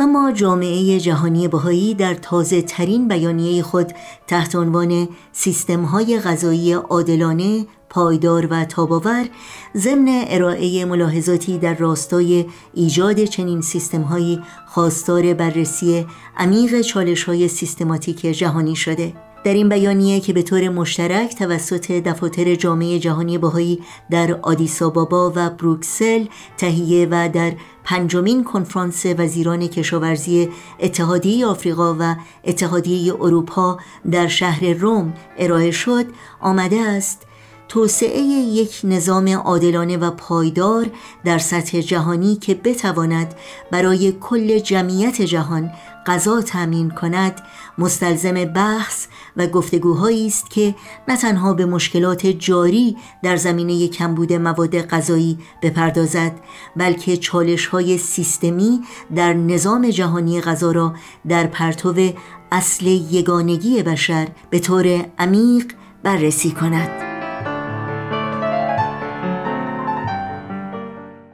و ما جامعه جهانی بهایی در تازه ترین بیانیه خود تحت عنوان سیستم های غذایی عادلانه پایدار و تاباور ضمن ارائه ملاحظاتی در راستای ایجاد چنین سیستم هایی خواستار بررسی عمیق چالش های سیستماتیک جهانی شده. در این بیانیه که به طور مشترک توسط دفاتر جامعه جهانی باهایی در آدیسابابا و بروکسل تهیه و در پنجمین کنفرانس وزیران کشاورزی اتحادیه آفریقا و اتحادیه اروپا در شهر روم ارائه شد آمده است توسعه یک نظام عادلانه و پایدار در سطح جهانی که بتواند برای کل جمعیت جهان غذا تأمین کند مستلزم بحث و گفتگوهایی است که نه تنها به مشکلات جاری در زمینه کمبود مواد غذایی بپردازد بلکه چالش های سیستمی در نظام جهانی غذا را در پرتو اصل یگانگی بشر به طور عمیق بررسی کند.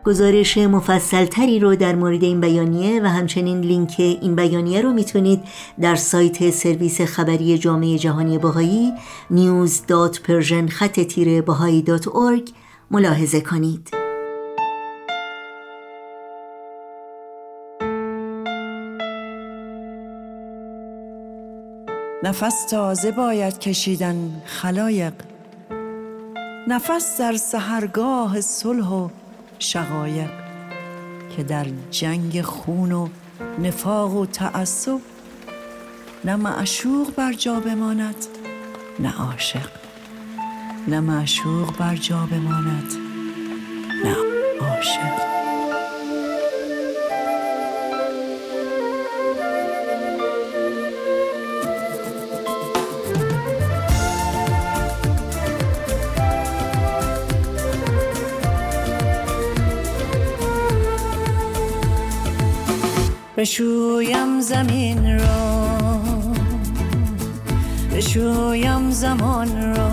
گزارش مفصلتری رو در مورد این بیانیه و همچنین لینک این بیانیه رو می‌تونید در سایت سرویس خبری جامعه جهانی باهایی news.persian خط تیره ملاحظه کنید. نفس تازه باید کشیدن خلایق. نفس در سهرگاه صلح و شقایق که در جنگ خون و نفاق و تعصب نه معشوق بر جا بماند نه عاشق. نه معشوق بر جا بماند نه عاشق. بشویم زمین را. بشویم زمان را.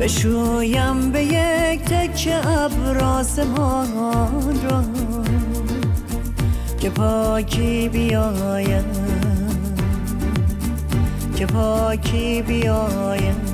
بشویم به یک تک ابراز آسمان را. که پاکی بیایم. که پاکی بیایم.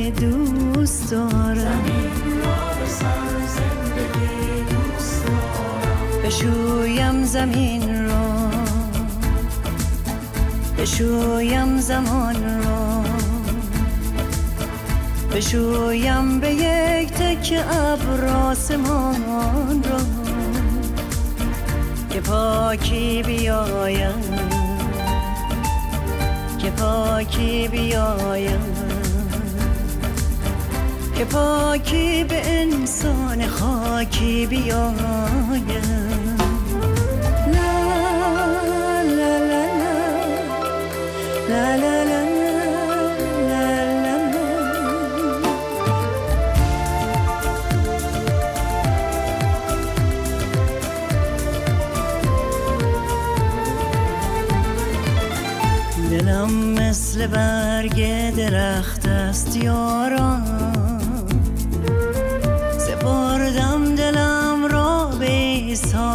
بشویم زمین را بشویم زمان را بشویم به یک تک ابر آسمان را که پاکی بیایم. که پاکی بیایم. که پاکی به انسان خاکی بیایم دلم مثل برگ درخت است یاران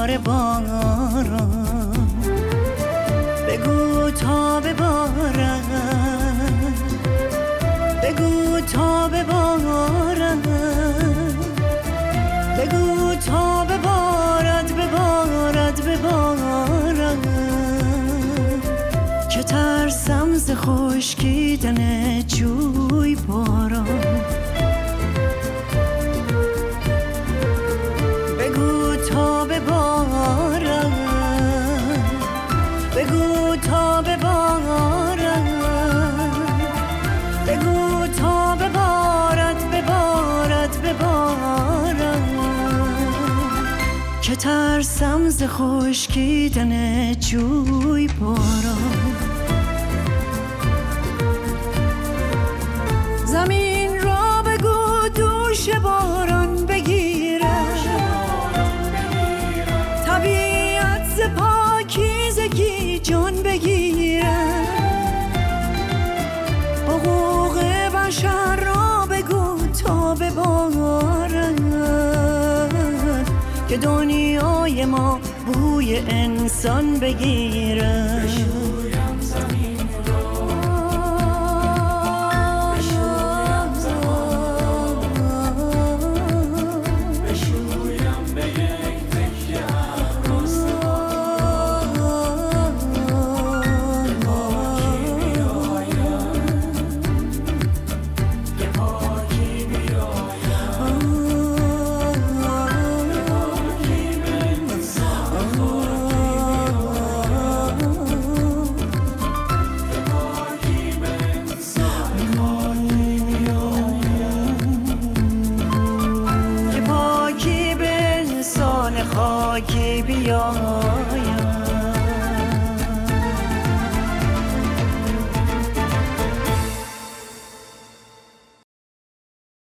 ایسار باران بترسم ز خشکیدن جوی باران دنیای ما بوی انسان بگیرم. gibi yanar